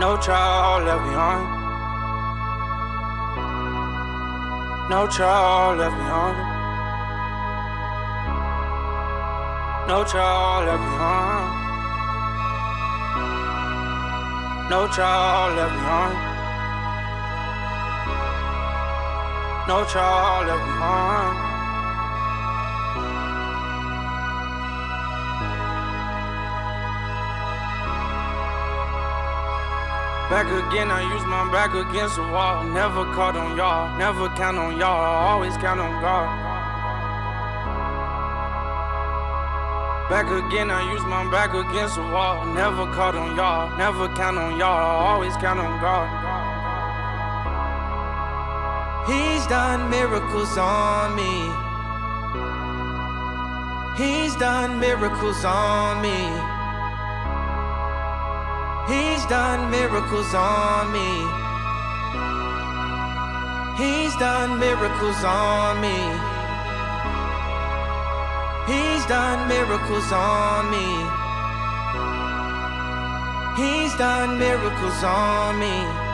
No trial left behind. No trial left behind. No trial left behind. No trial left behind. No trial left behind. Back again, I use my back against the wall. Never caught on y'all, never count on y'all, always count on God. Back again, I use my back against the wall. Never caught on y'all, never count on y'all, always count on God. He's done miracles on me. He's done miracles on me. He's done miracles on me. He's done miracles on me. He's done miracles on me. He's done miracles on me.